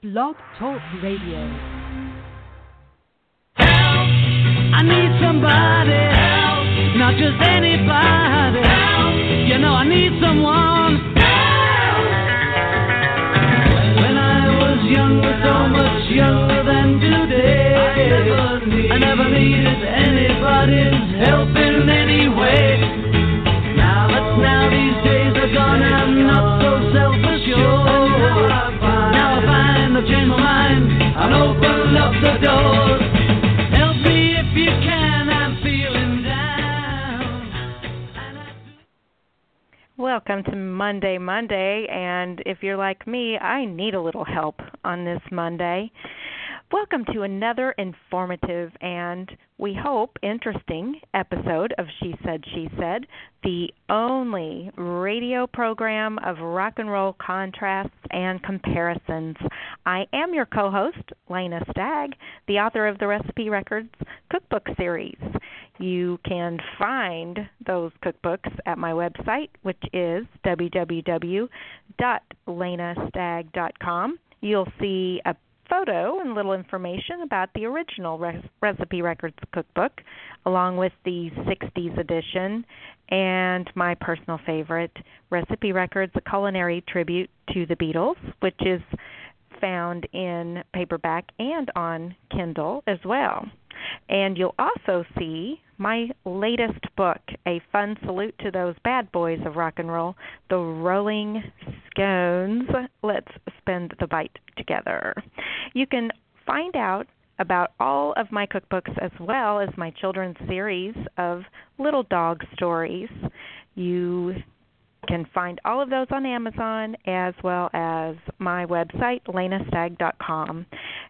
Blog Talk Radio. Help! I need somebody. Help! Not just anybody. Help! You know I need someone. Help! When I was younger, so much younger than today, I never, needed anybody's help in Welcome to Monday, Monday, and if you're like me, I need a little help on this Monday. Welcome to another informative and we hope interesting episode of She Said, She Said, the only radio program of rock and roll contrasts and comparisons. I am your co host, Lanea Stagg, the author of the Recipe Records cookbook series. You can find those cookbooks at my website, which is www.laneastagg.com. You'll see a photo and little information about the original Re- Recipe Records cookbook, along with the 60s edition and my personal favorite, Recipe Records, a culinary tribute to the Beatles, which is found in paperback and on Kindle as well. And you'll also see my latest book, a fun salute to those bad boys of rock and roll, The Rolling Scones. Let's spend the bite together. You can find out about all of my cookbooks as well as my children's series of little dog stories. You can find all of those on Amazon as well as my website, laneastagg.com.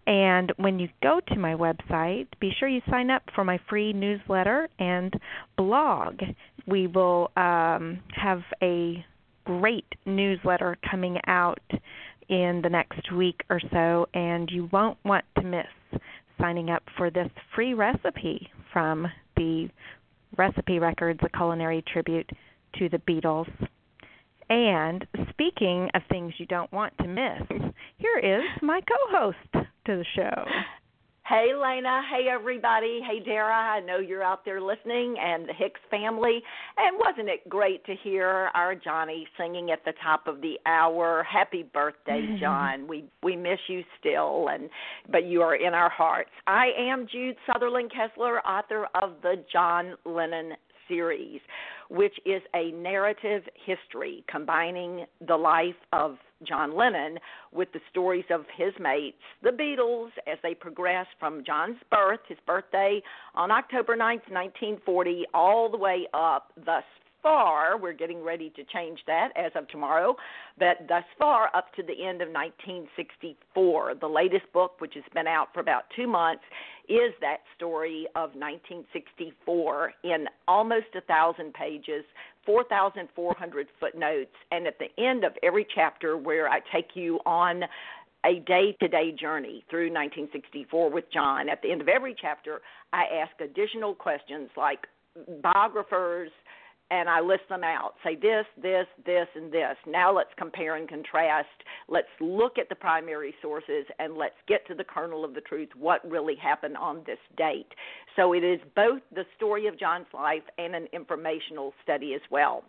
And when you go to my website, be sure you sign up for my free newsletter and blog. We will um, have a great newsletter coming out in the next week or so, and you won't want to miss signing up for this free recipe from the Recipe Records, a culinary tribute to the Beatles. And speaking of things you don't want to miss, here is my co host to the show. Hey, Lanea. Hey, everybody. Hey, Dara. I know you're out there listening, and the Hicks family. And wasn't it great to hear our Johnny singing at the top of the hour? Happy birthday, John. we we miss you still, and but you are in our hearts. I am Jude Southerland Kessler, author of the John Lennon series, which is a narrative history combining the life of John Lennon with the stories of his mates, the Beatles, as they progress from John's birth, his birthday on October 9th, 1940, all the way up thus far. We're getting ready to change that as of tomorrow, but thus far up to the end of 1964. The latest book, which has been out for about two months, is that story of 1964 in almost a thousand pages, 4,400 footnotes, and at the end of every chapter, where I take you on a day to day journey through 1964 with John. At the end of every chapter, I ask additional questions like biographers and I list them out. Say this, this, this, and this. Now let's compare and contrast. Let's look at the primary sources and let's get to the kernel of the truth what really happened on this date. So it is both the story of John's life and an informational study as well.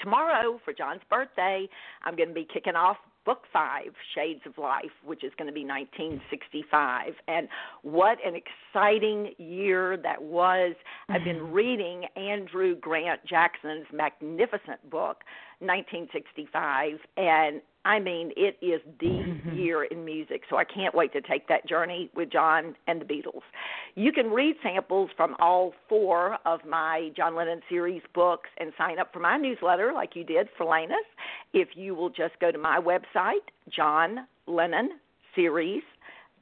Tomorrow, for John's birthday, I'm going to be kicking off book five, Shades of Life, which is going to be 1965. And what an exciting year that was. I've been mm-hmm. reading Andrew Grant Jackson's magnificent book, 1965, and I mean, it is the mm-hmm. year in music, so I can't wait to take that journey with John and the Beatles. You can read samples from all four of my John Lennon series books and sign up for my newsletter like you did for Lanea's if you will just go to my website, John Lennon Series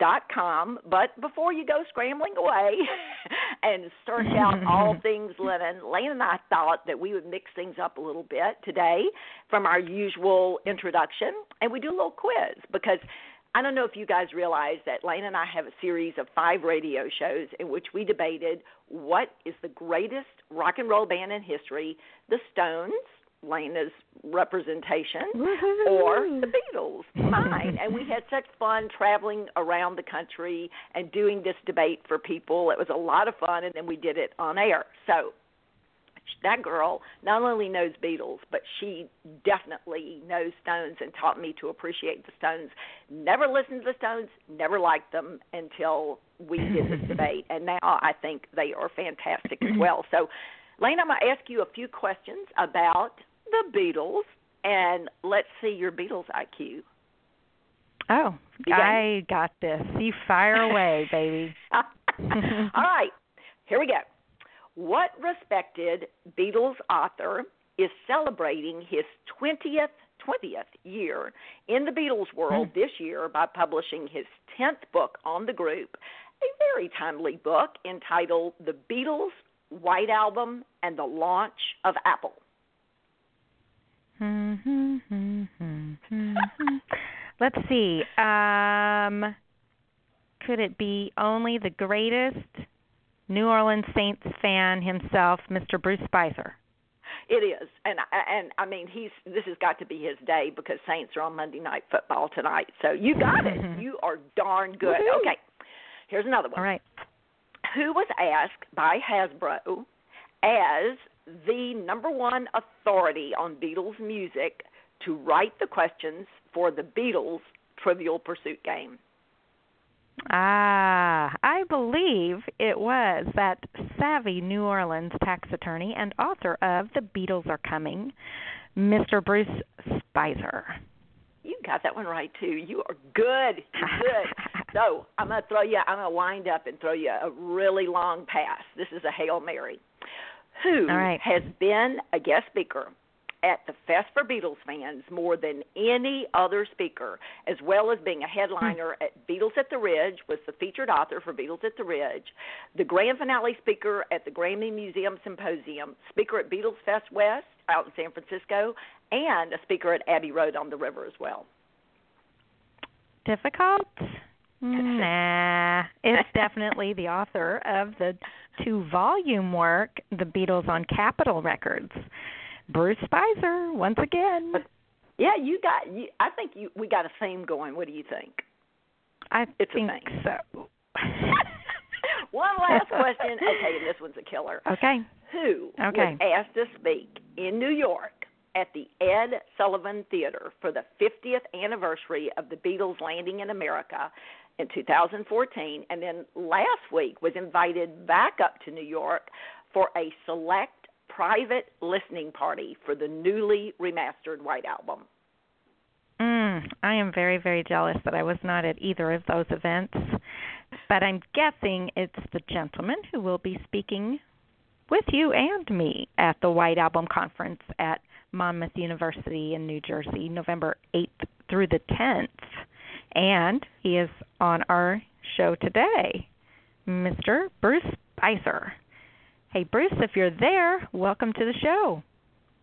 dot com. But before you go scrambling away and search out all things Lennon, Lane and I thought that we would mix things up a little bit today from our usual introduction, and we do a little quiz because. I don't know if you guys realize that Lane and I have a series of five radio shows in which we debated what is the greatest rock and roll band in history, the Stones, Lanea's representation or the Beatles, mine. and we had such fun traveling around the country and doing this debate for people. It was a lot of fun, and then we did it on air. So that girl not only knows Beatles, but she definitely knows Stones and taught me to appreciate the Stones. Never listened to the Stones, never liked them until we did this debate, and now I think they are fantastic as well. So, Lane, I'm going to ask you a few questions about the Beatles, and let's see your Beatles IQ. Oh, I got this. You fire away, baby. All right, here we go. What respected Beatles author is celebrating his 20th 20th year in the Beatles world Hmm. this year by publishing his 10th book on the group, a very timely book entitled The Beatles White Album and the Launch of Apple. Mm-hmm, mm-hmm, mm-hmm, Let's see. Um, could it be only the greatest New Orleans Saints fan himself, Mr. Bruce Spizer? It is, and and I mean he's this has got to be his day because Saints are on Monday Night Football tonight. So you got it. You are darn good. Woohoo. Okay, here's another one. All right. Who was asked by Hasbro as the number one authority on Beatles music to write the questions for the Beatles Trivial Pursuit game? Ah, I believe it was that savvy New Orleans tax attorney and author of The Beatles Are Coming, Mr. Bruce Spizer. You got that one right too. You are good. You're good. so I'm gonna throw you. I'm gonna wind up and throw you a really long pass. This is a hail mary. Who right. has been a guest speaker at the Fest for Beatles fans more than any other speaker, as well as being a headliner hmm. at Beatles at the Ridge, was the featured author for Beatles at the Ridge, the grand finale speaker at the Grammy Museum Symposium, speaker at Beatles Fest West out in San Francisco, and a speaker at Abbey Road on the River as well. Difficult? Nah, it's definitely the author of the two volume work, The Beatles on Capitol Records. Bruce Spizer, once again. Yeah, you got. You, I think you. We got a theme going. What do you think? I It's a think so. One last question. Okay, and this one's a killer. Okay. Who Okay. was asked to speak in New York at the Ed Sullivan Theater for the 50th anniversary of the Beatles landing in America in 2014, and then last week was invited back up to New York for a select private listening party for the newly remastered White Album. Mm, I am very, very jealous that I was not at either of those events. But I'm guessing it's the gentleman who will be speaking with you and me at the White Album Conference at Monmouth University in New Jersey, November 8th through the 10th. And he is on our show today, Mr. Bruce Spizer. Hey, Bruce, if you're there, welcome to the show.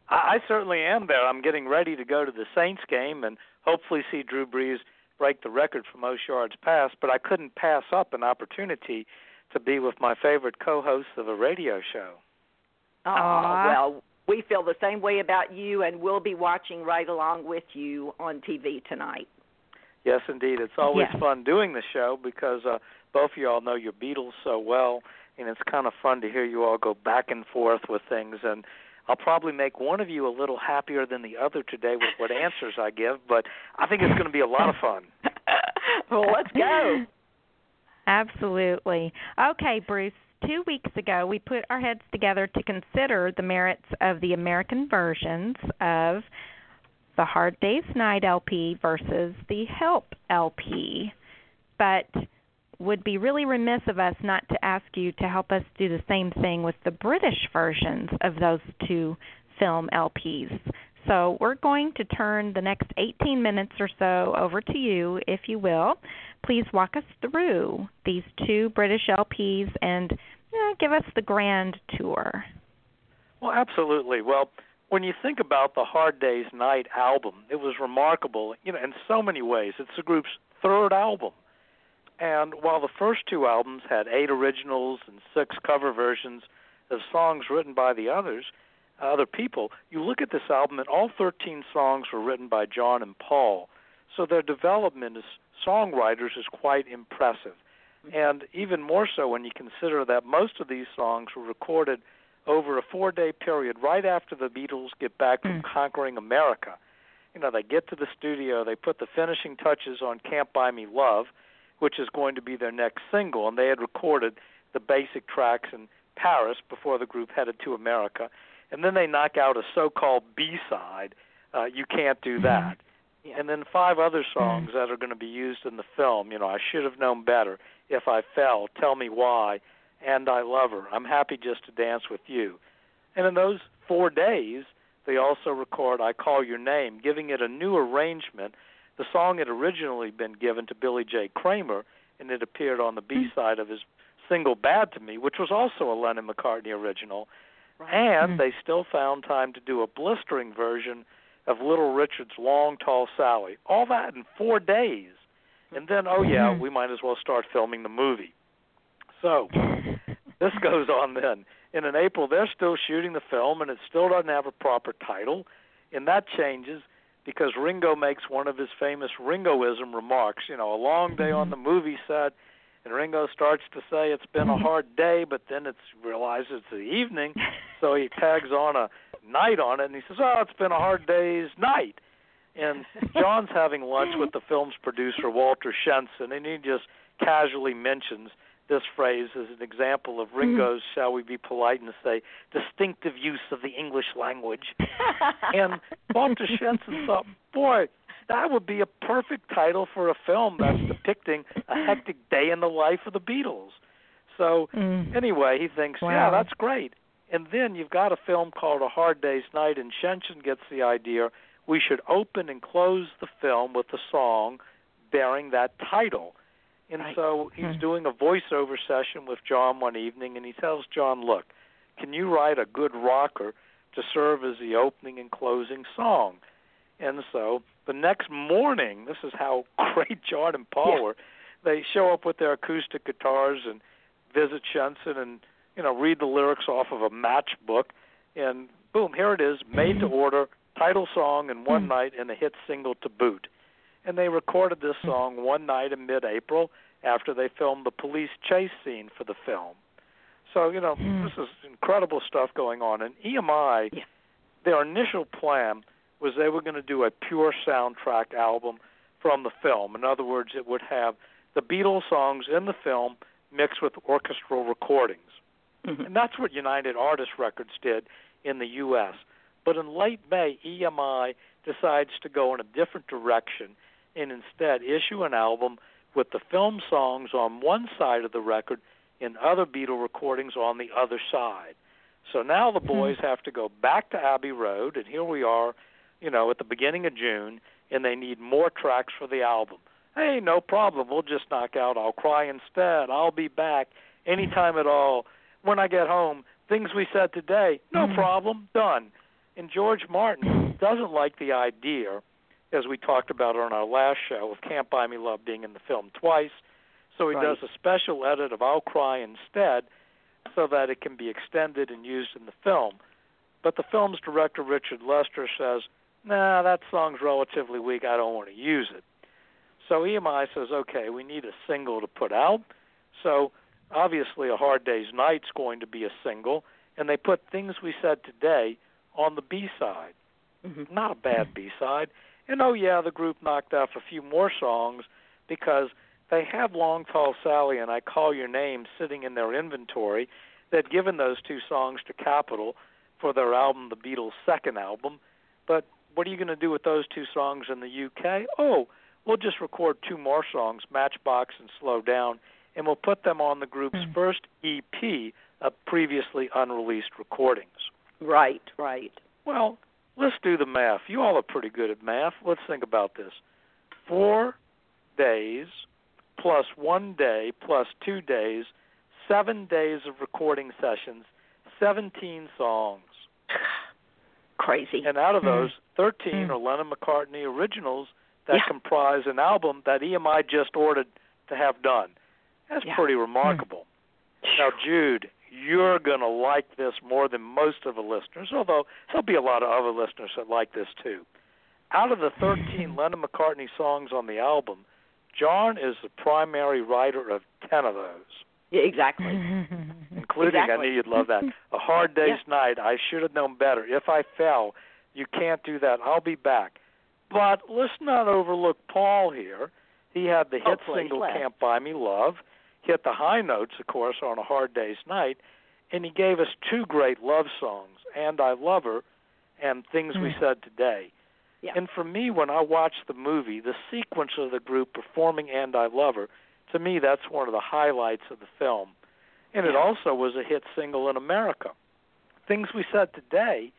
I I certainly am there. I'm getting ready to go to the Saints game and hopefully see Drew Brees break the record for most yards passed, but I couldn't pass up an opportunity to be with my favorite co-host of a radio show. Oh, Aw. well, we feel the same way about you, and we'll be watching right along with you on TV tonight. Yes, indeed. It's always Yes. fun doing the show because uh, both of you all know your Beatles so well, and it's kind of fun to hear you all go back and forth with things. And I'll probably make one of you a little happier than the other today with what answers I give, but I think it's going to be a lot of fun. well, let's go. Absolutely. Okay, Bruce. Two weeks ago, we put our heads together to consider the merits of the American versions of the Hard Day's Night LP versus the Help LP. But would be really remiss of us not to ask you to help us do the same thing with the British versions of those two film LPs. So we're going to turn the next 18 minutes or so over to you, if you will. Please walk us through these two British LPs and eh, give us the grand tour. Well, absolutely. Well, when you think about the Hard Day's Night album, it was remarkable, you know, in so many ways. It's the group's third album. And while the first two albums had eight originals and six cover versions of songs written by the others, other people. You look at this album, and all 13 songs were written by John and Paul. So their development as songwriters is quite impressive. Mm-hmm. And even more so when you consider that most of these songs were recorded over a four day period right after the Beatles get back from hmm. conquering America. You know, they get to the studio, they put the finishing touches on Can't Buy Me Love, which is going to be their next single, and they had recorded the basic tracks in Paris before the group headed to America. And then they knock out a so called B side, uh, You Can't Do hmm. That. Yeah. And then five other hmm. songs that are going to be used in the film. You know, I should have known better. If I fell, tell me why. And I love her. I'm happy just to dance with you. And in those four days, they also record I Call Your Name, giving it a new arrangement. The song had originally been given to Billy J. Kramer, and it appeared on the hmm. B side of his single Bad to Me, which was also a Lennon McCartney original. And hmm. they still found time to do a blistering version of Little Richard's Long Tall Sally. All that in four days. And then, oh yeah, hmm. we might as well start filming the movie. So this goes on then. And in April, they're still shooting the film, and it still doesn't have a proper title. And that changes because Ringo makes one of his famous Ringoism remarks. You know, a long day on mm-hmm. the movie set, and Ringo starts to say it's been a mm-hmm. hard day, but then it's realizes it's the evening, so he tags on a night on it, and he says, "Oh, it's been a hard day's night." And John's having lunch with the film's producer Walter Shenson, and he just casually mentions this phrase as an example of Ringo's, mm-hmm. shall we be polite and say, distinctive use of the English language. and Walter Shenson thought, boy, that would be a perfect title for a film that's depicting a hectic day in the life of the Beatles. So mm. anyway, he thinks, yeah, that's great. And then you've got a film called A Hard Day's Night, and Shenson gets the idea we should open and close the film with a song bearing that title. And Right. so he's hmm. doing a voiceover session with John one evening, and he tells John, look, can you write a good rocker to serve as the opening and closing song? And so the next morning, this is how great John and Paul Yeah. were. They show up with their acoustic guitars and visit Shenson and you know read the lyrics off of a matchbook, and boom, here it is, made to mm-hmm. order, title song in one hmm. night and a hit single to boot. And they recorded this song one night in mid-April after they filmed the police chase scene for the film. So you know hmm. this is incredible stuff going on. And EMI, Yeah. their initial plan was they were going to do a pure soundtrack album from the film. In other words, it would have the Beatles songs in the film mixed with orchestral recordings. Mm-hmm. And that's what United Artists Records did in the U.S. But in late May, EMI decides to go in a different direction and instead issue an album with the film songs on one side of the record and other Beatle recordings on the other side. So now the hmm. boys have to go back to Abbey Road, and here we are, you know, at the beginning of June, and they need more tracks for the album. Hey, no problem. We'll just knock out I'll Cry Instead, I'll Be Back, anytime at all. When I get home, things we said today, no hmm. problem, done. And George Martin doesn't like the idea, as we talked about on our last show, of Can't Buy Me Love being in the film twice. So he Right. does a special edit of I'll Cry Instead so that it can be extended and used in the film. But the film's director, Richard Lester, says, nah, that song's relatively weak. I don't want to use it. So EMI says, okay, we need a single to put out. So obviously, A Hard Day's Night's going to be a single, and they put Things We Said Today on the B side. Mm-hmm. Not a bad B side. And oh, yeah, the group knocked off a few more songs because they have Long Tall Sally and I Call Your Name sitting in their inventory. They'd given those two songs to Capitol for their album, the Beatles' second album. But what are you going to do with those two songs in the UK? Oh, we'll just record two more songs, Matchbox and Slow Down, and we'll put them on the group's hmm. first EP of previously unreleased recordings. Right, right. Well, let's do the math. You all are pretty good at math. Let's think about this. Four days plus one day plus two days, seven days of recording sessions, 17 songs. Crazy. And out of hmm. those, 13 hmm. are Lennon McCartney originals that Yeah. comprise an album that EMI just ordered to have done. That's Yeah. pretty remarkable. Hmm. Now, Jude, you're going to like this more than most of the listeners, although there'll be a lot of other listeners that like this too. Out of the 13 Lennon McCartney songs on the album, John is the primary writer of 10 of those. Yeah, exactly. Including, exactly. I knew you'd love that. A Hard Day's Yeah. Night, I should have known better. If I fell, you can't do that. I'll be back. But let's not overlook Paul here. He had the Oh, hit please, single let. Can't Buy Me Love, hit the high notes, of course, on A Hard Day's Night, and he gave us two great love songs, And I Love Her and Things We Mm. Said Today. Yeah. And for me, when I watched the movie, the sequence of the group performing And I Love Her, to me, that's one of the highlights of the film. And it also was a hit single in America. Things We Said Today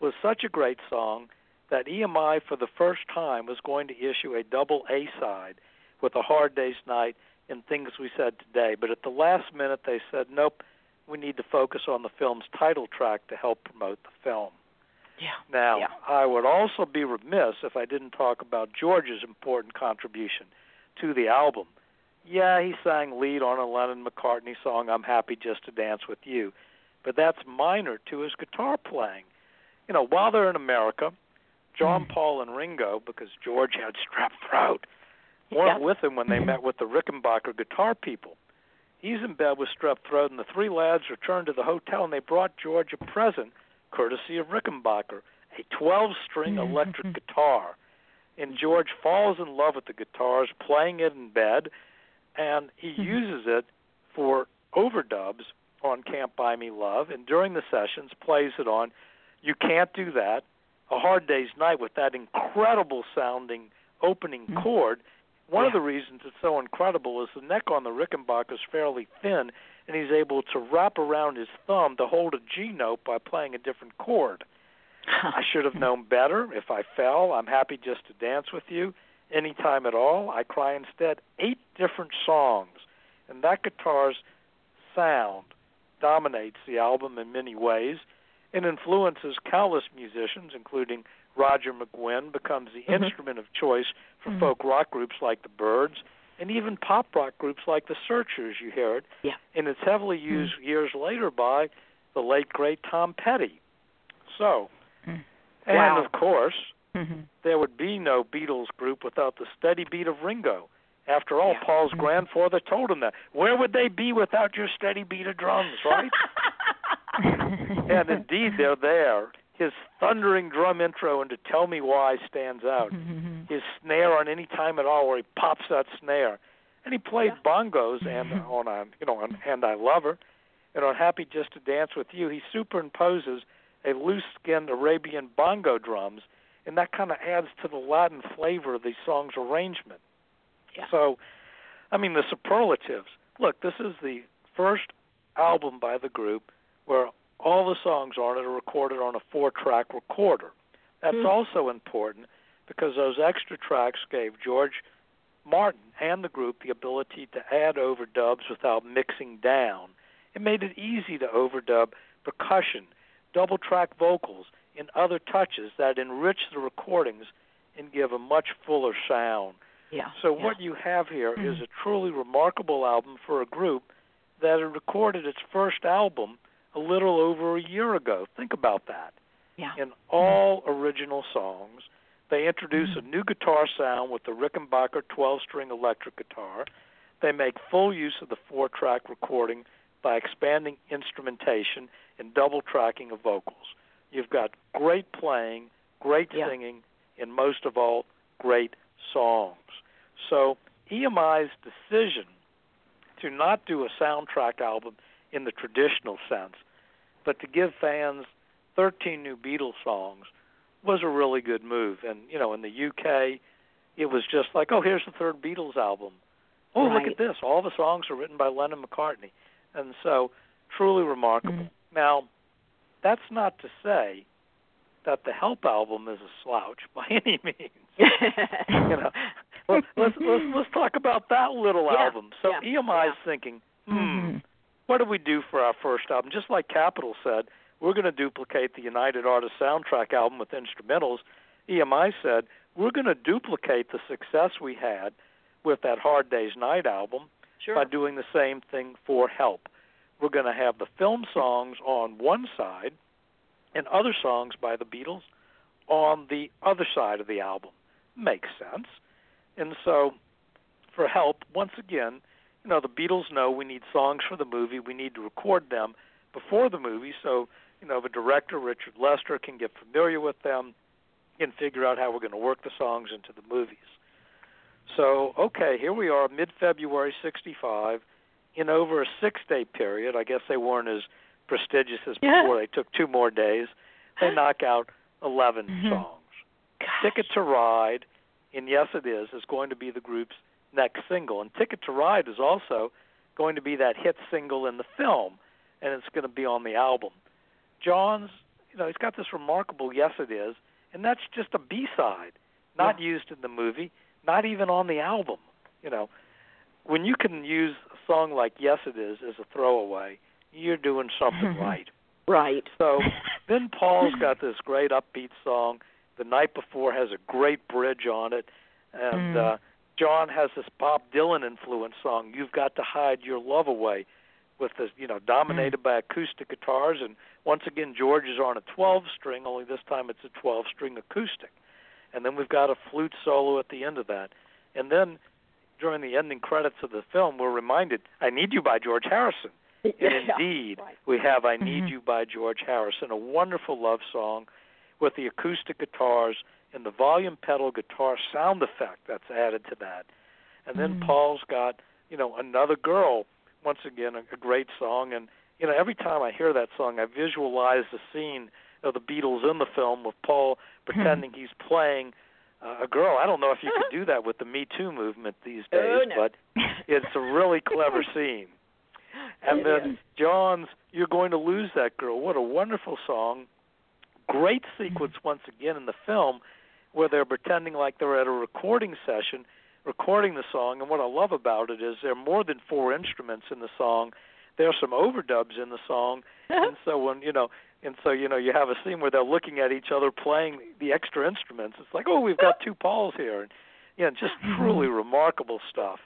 was such a great song that EMI, for the first time, was going to issue a double A side with A Hard Day's Night and Things We Said Today. But at the last minute, they said, nope, we need to focus on the film's title track to help promote the film. Yeah. Now, Yeah. I would also be remiss if I didn't talk about George's important contribution to the album. Yeah, he sang lead on a Lennon McCartney song, I'm Happy Just to Dance with You, but that's minor to his guitar playing. You know, while they're in America, John, Mm. Paul, and Ringo, because George had strep throat, weren't Yeah. with him when they met with the Rickenbacker guitar people. He's in bed with strep throat, and the three lads returned to the hotel, and they brought George a present, courtesy of Rickenbacker, a 12-string electric guitar. And George falls in love with the guitars, playing it in bed, and he uses it for overdubs on Can't Buy Me Love, and during the sessions plays it on You Can't Do That, A Hard Day's Night with that incredible sounding opening Mhm. chord. One of the reasons it's so incredible is the neck on the Rickenbacker is fairly thin, and he's able to wrap around his thumb to hold a G note by playing a different chord. I should have known better. If I fell, I'm happy just to dance with you. Anytime at all, I cry instead. Eight different songs, and that guitar's sound dominates the album in many ways and influences countless musicians, including Roger McGuinn, becomes the Mhm. instrument of choice for Mhm. folk rock groups like the Byrds, and even pop rock groups like the Searchers. You hear it, Yeah. and it's heavily used years later by the late great Tom Petty. So, Mm. and of course, Mhm. there would be no Beatles group without the steady beat of Ringo. After all, Yeah. Paul's Mhm. grandfather told him that. Where would they be without your steady beat of drums, right? and indeed, they're there. His thundering drum intro into Tell Me Why stands out. His snare on any time at all where he pops that snare. And he played Yeah. bongos and on a, you know, on And I Love Her. And on Happy Just to Dance with You, he superimposes a loose-skinned Arabian bongo drums, and that kind of adds to the Latin flavor of the song's arrangement. Yeah. So, I mean, the superlatives. Look, this is the first album by the group where all the songs on it are recorded on a four-track recorder. That's Hmm. also important because those extra tracks gave George Martin and the group the ability to add overdubs without mixing down. It made it easy to overdub percussion, double track vocals, and other touches that enrich the recordings and give a much fuller sound. yeah. So yeah. what you have here is Mm. a truly remarkable album for a group that had recorded its first album a little over a year ago. Think about that. Yeah. In all original songs, they introduce Mm. a new guitar sound with the Rickenbacker 12-string electric guitar. They make full use of the four-track recording by expanding instrumentation and double tracking of vocals. You've got great playing, great Yeah. singing, and most of all, great songs. So EMI's decision to not do a soundtrack album in the traditional sense, but to give fans 13 new Beatles songs was a really good move. And you know, in the UK, it was just like, oh, here's the third Beatles album. Oh, look at this! All the songs are written by Lennon McCartney, and so truly remarkable. Mhm. Now, that's not to say that the Help album is a slouch by any means. you know, Well, let's let's let's talk about that little Yeah, album. So yeah, EMI yeah. is thinking, hmm, Mhm. What do we do for our first album? Just like Capitol said, we're going to duplicate the United Artists soundtrack album with instrumentals. EMI said, we're going to duplicate the success we had with that Hard Day's Night album sure. by doing the same thing for Help. we're going to have the film songs on one side and other songs by the Beatles on the other side of the album. Makes sense. And so, for help, once again, you know, the Beatles know we need songs for the movie. We need to record them before the movie so, you know, the director, Richard Lester, can get familiar with them and figure out how we're going to work the songs into the movies. So, okay, here we are, mid February 65, in over a six day period. I guess they weren't as prestigious as Yeah. before. They took two more days. They knock out 11 Mhm. songs. Gosh. Ticket to Ride, and yes, it is, is going to be the group's next single. And Ticket to Ride is also going to be that hit single in the film, and it's going to be on the album. John's, you know, he's got this remarkable Yes, it is, and that's just a B side, not used in the movie, not even on the album. You know, when you can use a song like Yes, it is as a throwaway, you're doing something right. Right. So then Paul's got this great upbeat song. The night before has a great bridge on it, and Mm. uh, John has this Bob Dylan influenced song. You've got to hide your love away, with this you know dominated by acoustic guitars. And once again, George is on a 12 string, only this time it's a 12 string acoustic. And then we've got a flute solo at the end of that. And then during the ending credits of the film, we're reminded, "I Need You" by George Harrison. And indeed, Right. we have I Need Mhm. You by George Harrison, a wonderful love song with the acoustic guitars and the volume pedal guitar sound effect that's added to that. And then Mm. Paul's got, you know, Another Girl, once again, a, a great song. And, you know, every time I hear that song, I visualize the scene of the Beatles in the film with Paul pretending he's playing uh, a girl. I don't know if you could do that with the Me Too movement these days, Oh, no. but it's a really clever scene. And then. John's "You're Going to Lose That Girl." What a wonderful song! Great sequence once again in the film, where they're pretending like they're at a recording session, recording the song. And what I love about it is there are more than four instruments in the song. There are some overdubs in the song, and so when you know, and so you know, you have a scene where they're looking at each other playing the extra instruments. It's like, oh, we've got two Pauls here, and yeah, just mm-hmm. truly remarkable stuff.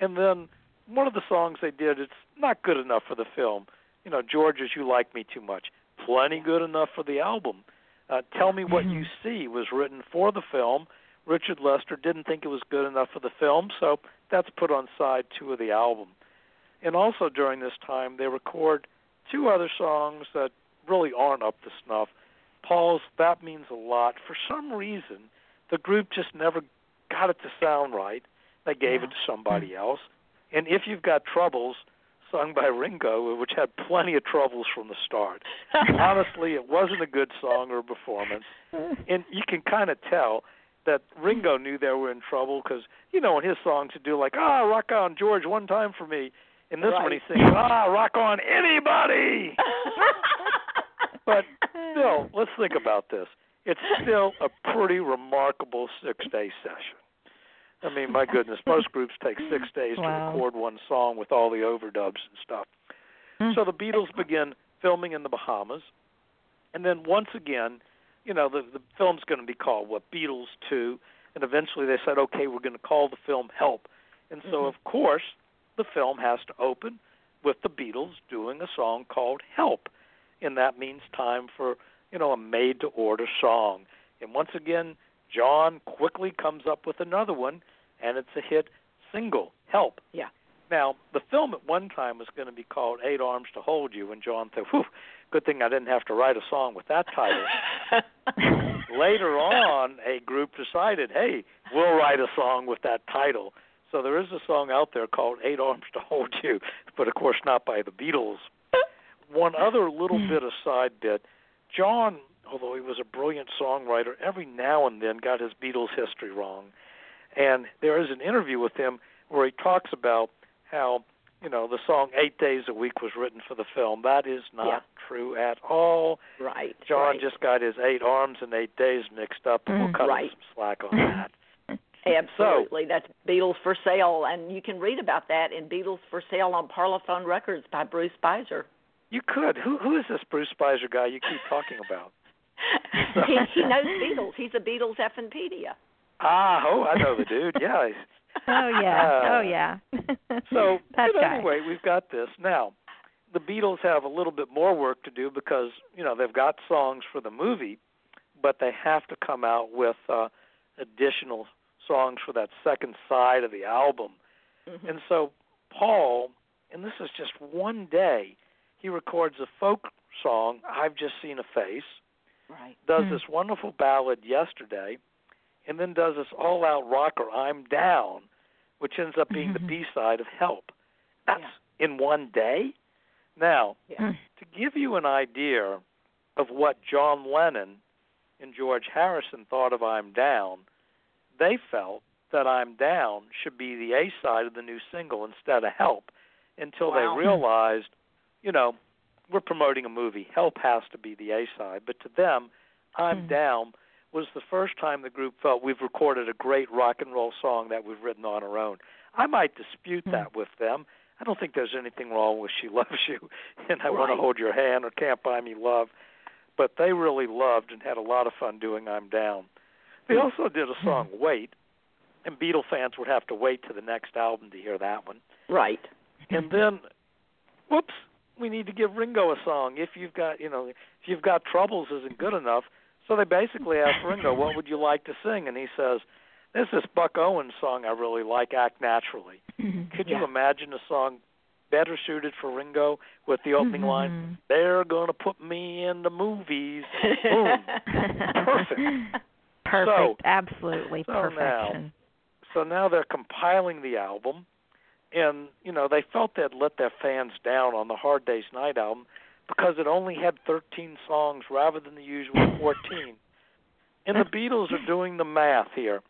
And then one of the songs they did, it's not good enough for the film. You know, George's "You Like Me Too Much," plenty good enough for the album. Uh, "Tell Me What You See" was written for the film. Richard Lester didn't think it was good enough for the film, so that's put on side two of the album. And also during this time, they record two other songs that really aren't up to snuff. Paul's "That Means a Lot." For some reason, the group just never got it to sound right. They gave it to somebody else. And if you've got troubles, sung by Ringo, which had plenty of troubles from the start. Honestly, it wasn't a good song or performance, and you can kind of tell that Ringo knew they were in trouble because you know in his songs he'd do like ah rock on George one time for me, and this one he sings ah rock on anybody. But still, let's think about this. It's still a pretty remarkable six-day session. I mean, my goodness, most groups take six days Wow. to record one song with all the overdubs and stuff. Hmm. So the Beatles begin filming in the Bahamas, and then once again, you know, the the film's going to be called what Beatles Two, and eventually they said, okay, we're going to call the film Help, and so mm-hmm. of course the film has to open with the Beatles doing a song called Help, and that means time for you know a made-to-order song, and once again, John quickly comes up with another one, and it's a hit single, Help. Yeah. Now, the film at one time was going to be called Eight Arms to Hold You, and John thought, whew, good thing I didn't have to write a song with that title. Later on, a group decided, hey, we'll write a song with that title. So there is a song out there called Eight Arms to Hold You, but of course not by the Beatles. One other little hmm. bit of side bit John, although he was a brilliant songwriter, every now and then got his Beatles history wrong. And there is an interview with him where he talks about how, you know, the song Eight Days a Week was written for the film. That is not Yeah. true at all. right. John right. just got his eight arms and eight days mixed up, and we'll Mm. cut him some slack on that. Absolutely. That's Beatles for Sale, and you can read about that in Beatles for Sale on Parlophone Records by Bruce Spizer. You could. Who who is this Bruce Spizer guy you keep talking about? he, he knows Beatles. He's a Beatles Effenpedia. Ah, oh, I know the dude. Yeah. Oh yeah. Uh, oh yeah. So that but anyway, we've got this now. the Beatles have a little bit more work to do because you know they've got songs for the movie, but they have to come out with uh, additional songs for that second side of the album. Mm-hmm. And so Paul, and this is just one day, he records a folk song, I've Just Seen a Face, Right. does Hmm. this wonderful ballad yesterday, and then does this all out rocker, I'm Down, which ends up being the Mhm. B side of Help. That's Yeah. in one day? Now, Yeah. to give you an idea of what John Lennon and George Harrison thought of I'm Down, they felt that I'm Down should be the A side of the new single instead of Help until Wow. they realized, you know, we're promoting a movie. Help has to be the A side. But to them, I'm Hmm. Down was the first time the group felt we've recorded a great rock and roll song that we've written on our own. I might dispute Hmm. that with them. I don't think there's anything wrong with She Loves You and I Want to Hold Your Hand or Can't Buy Me Love. But they really loved and had a lot of fun doing I'm Down. They also did a song, Wait, and Beatle fans would have to wait to the next album to hear that one. Right. And then, whoops, we need to give Ringo a song. If you've got, you know, if you've got troubles isn't good enough. So they basically asked Ringo, "What would you like to sing?" And he says, "There's this Buck Owens song I really like, Act Naturally." Could you Yeah. imagine a song better suited for Ringo with the opening line, Mm-hmm. "They're gonna put me in the movies." Boom. Perfect. Perfect. So- Absolutely so now- perfection. So now they're compiling the album, and you know they felt they'd let their fans down on the Hard Day's Night album because it only had 13 songs rather than the usual 14. And the Beatles are doing the math here.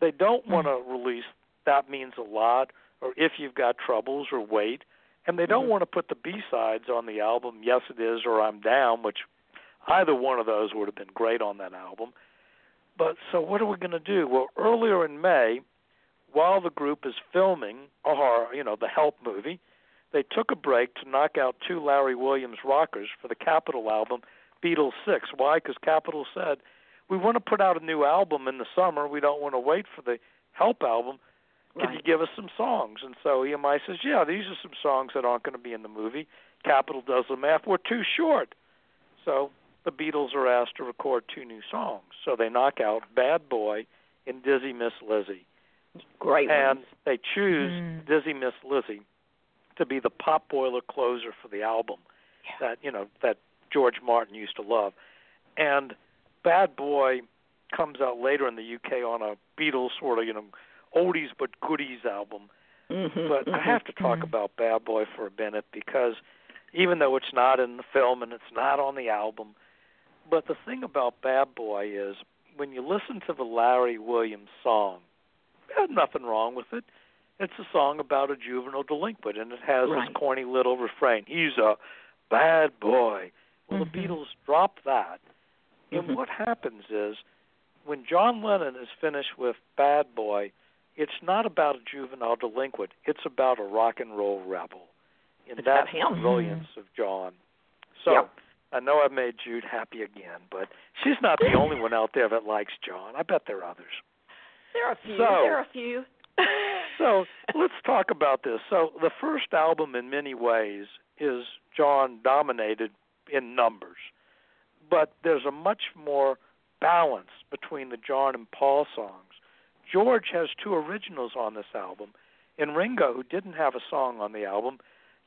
They don't hmm. want to release "That Means a Lot" or "If You've Got Troubles" or "Wait," and they don't hmm. want to put the B-sides on the album "Yes It Is" or "I'm Down," which either one of those would have been great on that album. But so what are we going to do? Well, earlier in May, while the group is filming a horror, you know, the Help movie, they took a break to knock out two Larry Williams rockers for the Capitol album, Beatles Six. Why? Because Capitol said we want to put out a new album in the summer. We don't want to wait for the Help album. Could you give us some songs? And so EMI says, yeah, these are some songs that aren't going to be in the movie. Capitol does the math. We're too short. So the Beatles are asked to record two new songs. So they knock out Bad Boy and Dizzy Miss Lizzy. Great And ones. they choose Mm. Dizzy Miss Lizzy to be the pop boiler closer for the album Yeah. that, you know, that George Martin used to love. And Bad Boy comes out later in the UK on a Beatles sort of, you know, oldies but goodies album. Mhm, But I mhm. have to talk Mhm. about Bad Boy for a minute because even though it's not in the film and it's not on the album, but the thing about Bad Boy is when you listen to the Larry Williams song, there's nothing wrong with it. It's a song about a juvenile delinquent and it has Right. this corny little refrain. He's a bad boy. Well, Mhm. the Beatles dropped that. And Mhm. what happens is when John Lennon is finished with Bad Boy, it's not about a juvenile delinquent. It's about a rock and roll rebel. And It's that's the brilliance of John. So Yep. I know I've made Jude happy again, but she's not the only one out there that likes John. I bet there are others. There are a few. So- there are a few. So let's talk about this. So the first album, in many ways, is John dominated in numbers, but there's a much more balance between the John and Paul songs. George has two originals on this album, and Ringo, who didn't have a song on the album,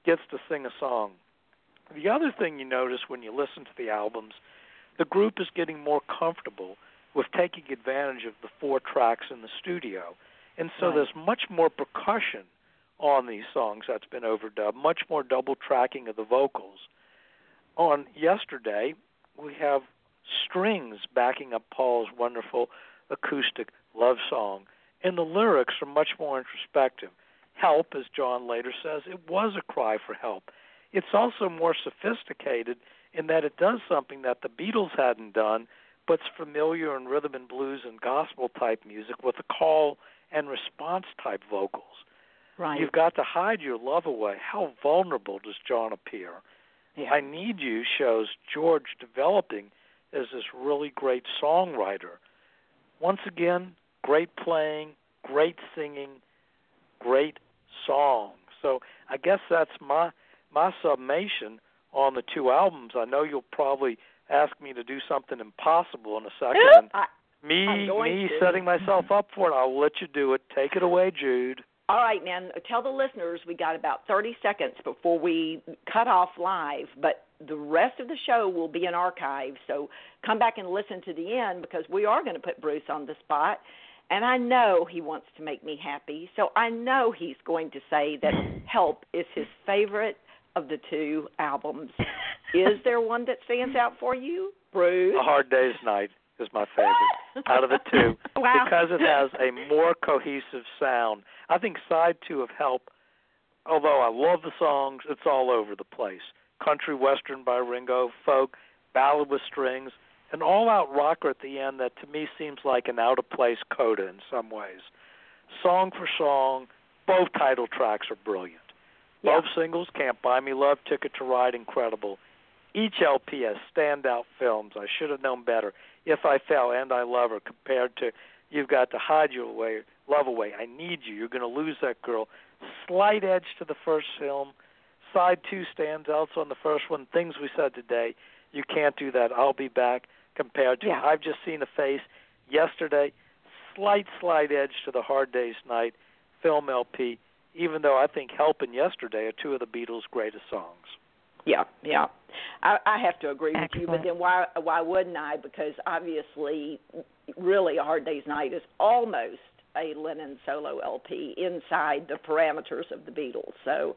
gets to sing a song. The other thing you notice when you listen to the albums, the group is getting more comfortable with taking advantage of the four tracks in the studio. And so Right. there's much more percussion on these songs that's been overdubbed, much more double tracking of the vocals. On yesterday, we have strings backing up Paul's wonderful acoustic love song, and the lyrics are much more introspective. Help, as John later says, it was a cry for help. It's also more sophisticated in that it does something that the Beatles hadn't done, but's familiar in rhythm and blues and gospel type music with a call and response type vocals. right. You've got to hide your love away. How vulnerable does John appear? yeah. I Need You shows George developing as this really great songwriter. Once again, great playing, great singing, great song. So I guess that's my my summation on the two albums. I know you'll probably ask me to do something impossible in a second. I, me me to. setting myself up for it. I'll let you do it. Take it away, Jude. All right, man. Tell the listeners we got about 30 seconds before we cut off live, but the rest of the show will be in archive. So come back and listen to the end because we are going to put Bruce on the spot. And I know he wants to make me happy. So I know he's going to say that Help is his favorite of the two albums. is there one that stands out for you, Bruce? A Hard Day's Night is my favorite out of the two Wow. because it has a more cohesive sound. I think side two of Help, although I love the songs, it's all over the place. Country western by Ringo, folk, ballad with strings, an all-out rocker at the end that to me seems like an out-of-place coda in some ways. Song for song, both title tracks are brilliant. Yeah. Both singles, Can't Buy Me Love, Ticket to Ride, incredible. Each LP has standout films. I should have known better. If I Fell and I Love Her compared to You've Got to Hide Your Away, Love Away, I Need You, You're Going to Lose That Girl. Slight edge to the first film. Side two stands out So on the first one. Things We Said Today, You Can't Do That, I'll Be Back compared to Yeah. I've Just Seen a Face yesterday. Slight, slight edge to the Hard Day's Night film LP, even though I think Help and Yesterday are two of the Beatles' greatest songs. Yeah, yeah. I, I have to agree with you, but then why why wouldn't I? Because obviously, really, A Hard Day's Night is almost a Lennon solo LP inside the parameters of the Beatles. So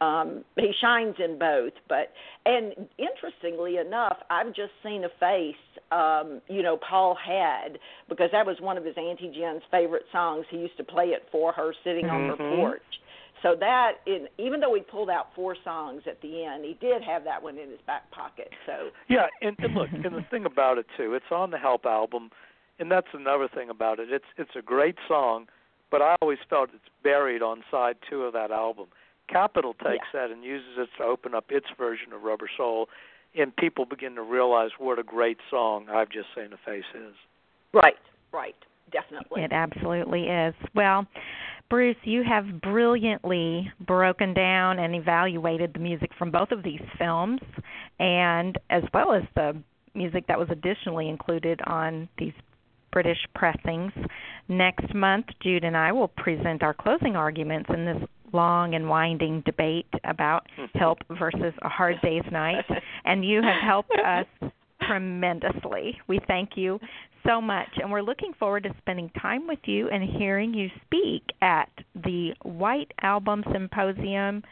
um he shines in both but and interestingly enough i've just seen a face um you know paul had because that was one of his auntie jen's favorite songs he used to play it for her sitting on her Mhm. porch so that in even though he pulled out four songs at the end he did have that one in his back pocket so Yeah, and, and look, and the thing about it too, it's on the Help album, and that's another thing about it. It's it's a great song, but I always felt it's buried on side two of that album. Capitol takes that and uses it to open up its version of Rubber Soul, and people begin to realize what a great song I've Just Seen a Face is. right right definitely It absolutely is. Well, Bruce, you have brilliantly broken down and evaluated the music from both of these films, and as well as the music that was additionally included on these British pressings. Next month, Jude and I will present our closing arguments in this long and winding debate about help versus a hard day's night, and you have helped us tremendously. We thank you so much, and we're looking forward to spending time with you and hearing you speak at the White Album Symposium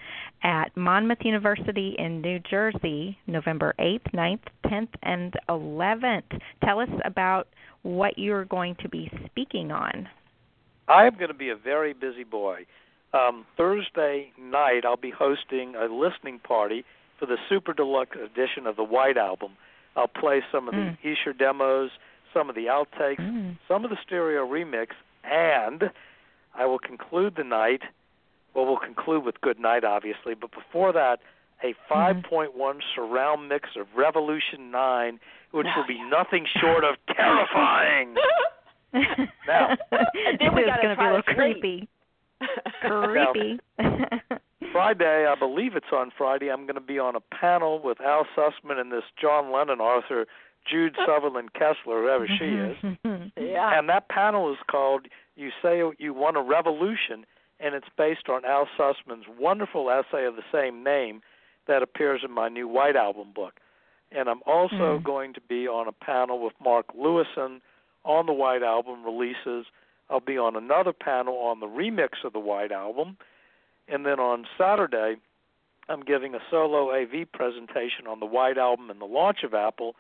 at Monmouth University in New Jersey, November 8th, 9th, 10th, and 11th. Tell us about what you're going to be speaking on. I am going to be a very busy boy. Um, Thursday night, I'll be hosting a listening party for the super deluxe edition of the White Album. I'll play some of the Mm. Esher demos, some of the outtakes, Mm. some of the stereo remix, and I will conclude the night. Well, we'll conclude with Good Night, obviously, but before that, a 5.1 surround mix of Revolution 9, which will be nothing short of terrifying. Now- then we gotta going to be a try little to sleep. creepy. Creepy. Friday, I believe it's on Friday, I'm going to be on a panel with Al Sussman and this John Lennon author, Jude Southerland Kessler, whoever she is. yeah And that panel is called You Say You Want a Revolution, and it's based on Al Sussman's wonderful essay of the same name that appears in my new White Album book. And I'm also Mm. going to be on a panel with Mark Lewisohn on the White Album releases. I'll be on another panel on the remix of the White Album. And then on Saturday, I'm giving a solo AV presentation on the White Album and the launch of Apple.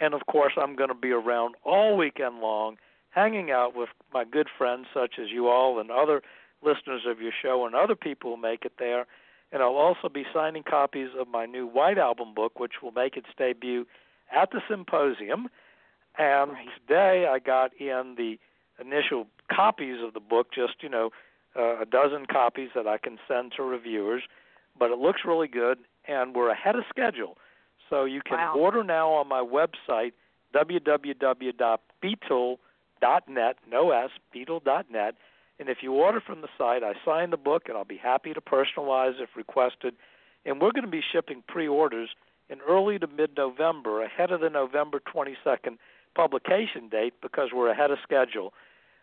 And of course, I'm going to be around all weekend long, hanging out with my good friends such as you all and other listeners of your show and other people who make it there. And I'll also be signing copies of my new White Album book, which will make its debut at the symposium. And today I got in the initial copies of the book, just, you know, uh, a dozen copies that I can send to reviewers. But it looks really good, and we're ahead of schedule. So you can Wow. order now on my website, www.beatle.net, no S, beatle.net. And if you order from the site, I sign the book, and I'll be happy to personalize if requested. and we're going to be shipping pre-orders in early to mid-November, ahead of the November 22nd publication date, because we're ahead of schedule.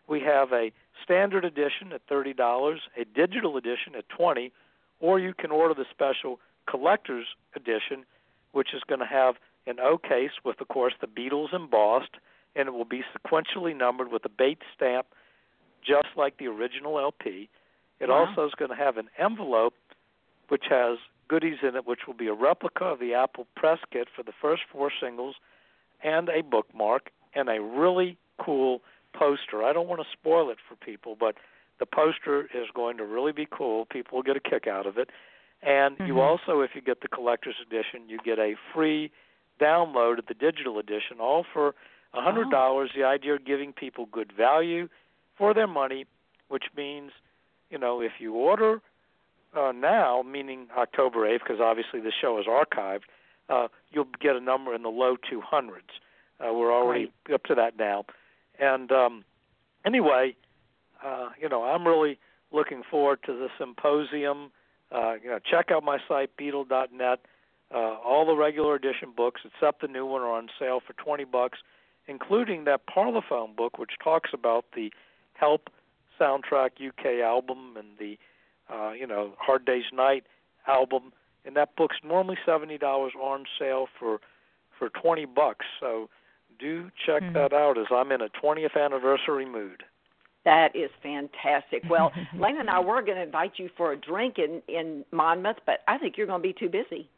We have a standard edition at thirty dollars, a digital edition at twenty, or you can order the special collector's edition, which is going to have an O case with, of course, the Beatles embossed, and it will be sequentially numbered with a Bates stamp, just like the original LP. It Wow. also is going to have an envelope which has goodies in it, which will be a replica of the Apple press kit for the first four singles, and a bookmark, and a really cool poster. I don't want to spoil it for people, but the poster is going to really be cool. People will get a kick out of it. And you Mhm. also, if you get the collector's edition, you get a free download of the digital edition, all for a hundred dollars. The idea of giving people good value for their money, which means, you know, if you order uh, now, meaning October eighth, because obviously the show is archived, uh, you'll get a number in the low two hundreds. Uh, we're already up to that now, and um, anyway, uh, you know, I'm really looking forward to the symposium. Uh, you know, check out my site beatle.net. Uh, all the regular edition books, except the new one, are on sale for twenty bucks, including that Parlophone book, which talks about the Help soundtrack UK album and the uh, you know Hard Day's Night album. And that book's normally seventy dollars on sale for for twenty bucks. So do check Hmm. that out as I'm in a 20th anniversary mood. That is fantastic. Well, Lanea and I were going to invite you for a drink in in Monmouth, but I think you're going to be too busy.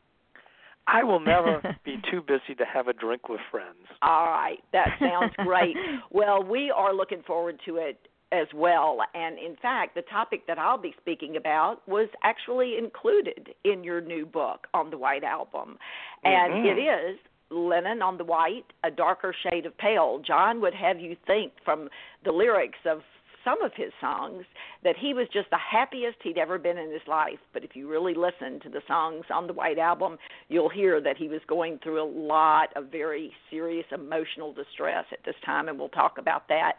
I will never be too busy to have a drink with friends. All right, that sounds great. well, we are looking forward to it as well. And in fact, the topic that I'll be speaking about was actually included in your new book on the White Album. And Mhm. it is Lennon on the White, a darker shade of pale. John would have you think from the lyrics of some of his songs that he was just the happiest he'd ever been in his life. But if you really listen to the songs on the White Album, you'll hear that he was going through a lot of very serious emotional distress at this time, and we'll talk about that.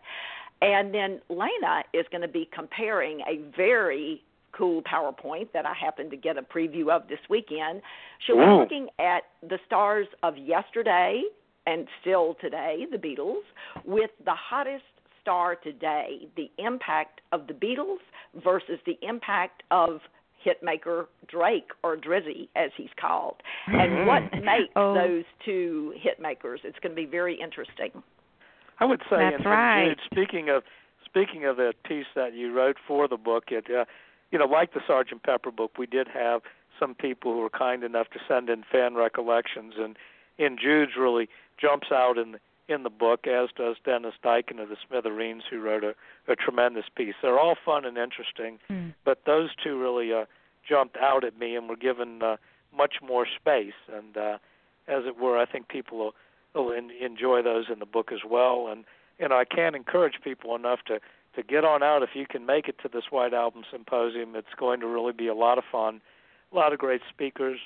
And then Lanea is going to be comparing a very cool PowerPoint that I happened to get a preview of this weekend. She'll be Ooh. looking at the stars of yesterday and still today, the Beatles, with the hottest star today, the impact of the Beatles versus the impact of hitmaker Drake or Drizzy as he's called. And what mm-hmm. makes Oh. those two hitmakers. It's going to be very interesting. I would say, That's and, right. and Jude, speaking of speaking of that piece that you wrote for the book, it uh, you know, like the Sergeant Pepper book, we did have some people who were kind enough to send in fan recollections, and and Jude's really jumps out in the, in the book, as does Dennis Diken of the Smithereens, who wrote a, a tremendous piece. They're all fun and interesting, Hmm. but those two really uh, jumped out at me and were given uh, much more space. And uh, as it were, I think people will, en- enjoy those in the book as well. And you know, I can't encourage people enough to to get on out if you can make it to this White Album Symposium. It's going to really be a lot of fun, a lot of great speakers,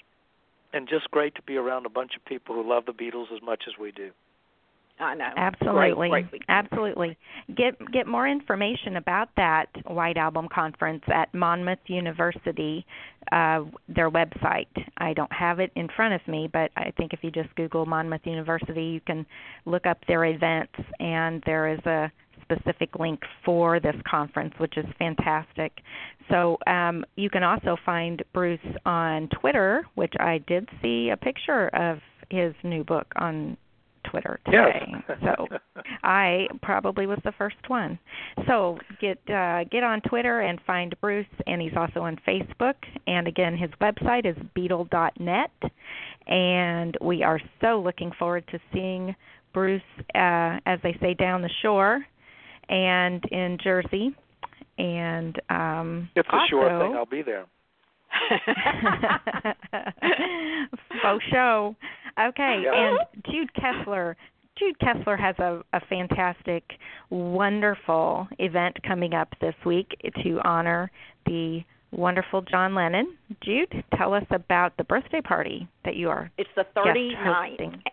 and just great to be around a bunch of people who love the Beatles as much as we do. I know. Absolutely. Great, great. Absolutely. Get get more information about that White Album conference at Monmouth University, uh, their website. I don't have it in front of me, but I think if you just Google Monmouth University, you can look up their events, and there is a specific link for this conference, which is fantastic. So um, you can also find Bruce on Twitter, which I did see a picture of his new book on Twitter today. Yes. so I probably was the first one. So get uh, get on Twitter and find Bruce, and he's also on Facebook. And again, his website is beatle.net. And we are so looking forward to seeing Bruce, uh, as they say, down the shore and in Jersey. And um, It's a sure thing. I'll be there. Faux show. Okay, and Jude Kessler. Jude Kessler has a, a fantastic, wonderful event coming up this week to honor the wonderful John Lennon. Jude, tell us about the birthday party that you are It's the guest 39th hosting.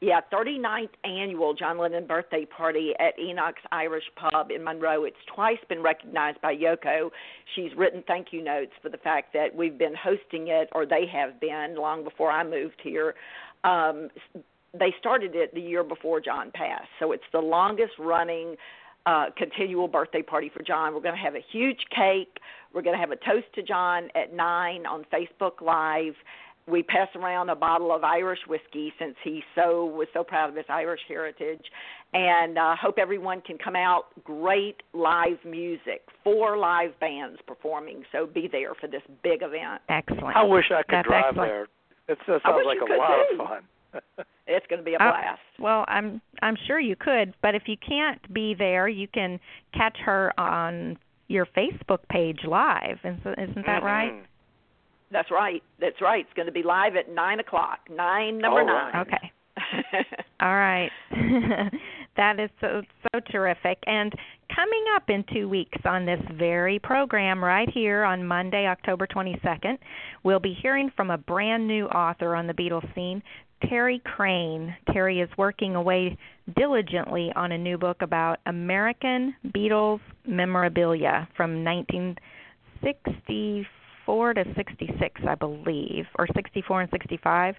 Yeah, 39th annual John Lennon birthday party at Enoch's Irish Pub in Monroe. It's twice been recognized by Yoko. She's written thank you notes for the fact that we've been hosting it, or they have been, long before I moved here. Um, they started it the year before John passed, so it's the longest running uh, continual birthday party for John. We're going to have a huge cake. We're going to have a toast to John at 9 on Facebook Live we pass around a bottle of Irish whiskey since he so was so proud of his Irish heritage, and uh, hope everyone can come out. Great live music, four live bands performing. So be there for this big event. Excellent. I wish I could That's drive excellent. there. It sounds like a lot too. of fun. It's going to be a Oh, blast. Well, I'm I'm sure you could, but if you can't be there, you can catch her on your Facebook page live. Isn't, isn't that right? Mhm. That's right. That's right. It's going to be live at nine o'clock. Nine number All right. nine. Okay. All right. that is so so terrific. And coming up in 2 weeks on this very program right here on Monday, October 22nd, we'll be hearing from a brand new author on the Beatles scene, Terry Crane. Terry is working away diligently on a new book about American Beatles memorabilia from 1964 to 66, I believe, or 64 and 65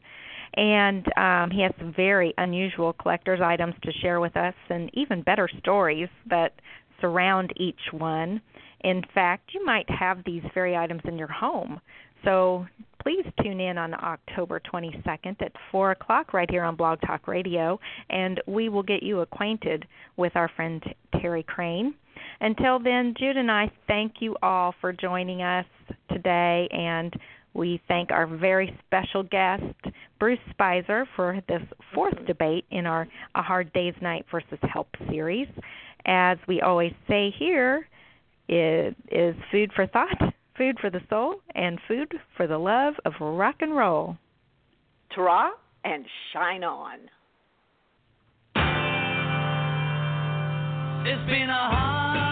and um, he has some very unusual collector's items to share with us and even better stories that surround each one. In fact, you might have these very items in your home. So please tune in on October 22nd at 4 o'clock right here on Blog Talk Radio, and we will get you acquainted with our friend Terry Crane. Until then, Jude and I thank you all for joining us today, and we thank our very special guest, Bruce Spizer, for this fourth mm-hmm. debate in our A Hard Day's Night versus Help series. As we always say here, it is food for thought, food for the soul, and food for the love of rock and roll. Ta-ra and shine on. It's been a hard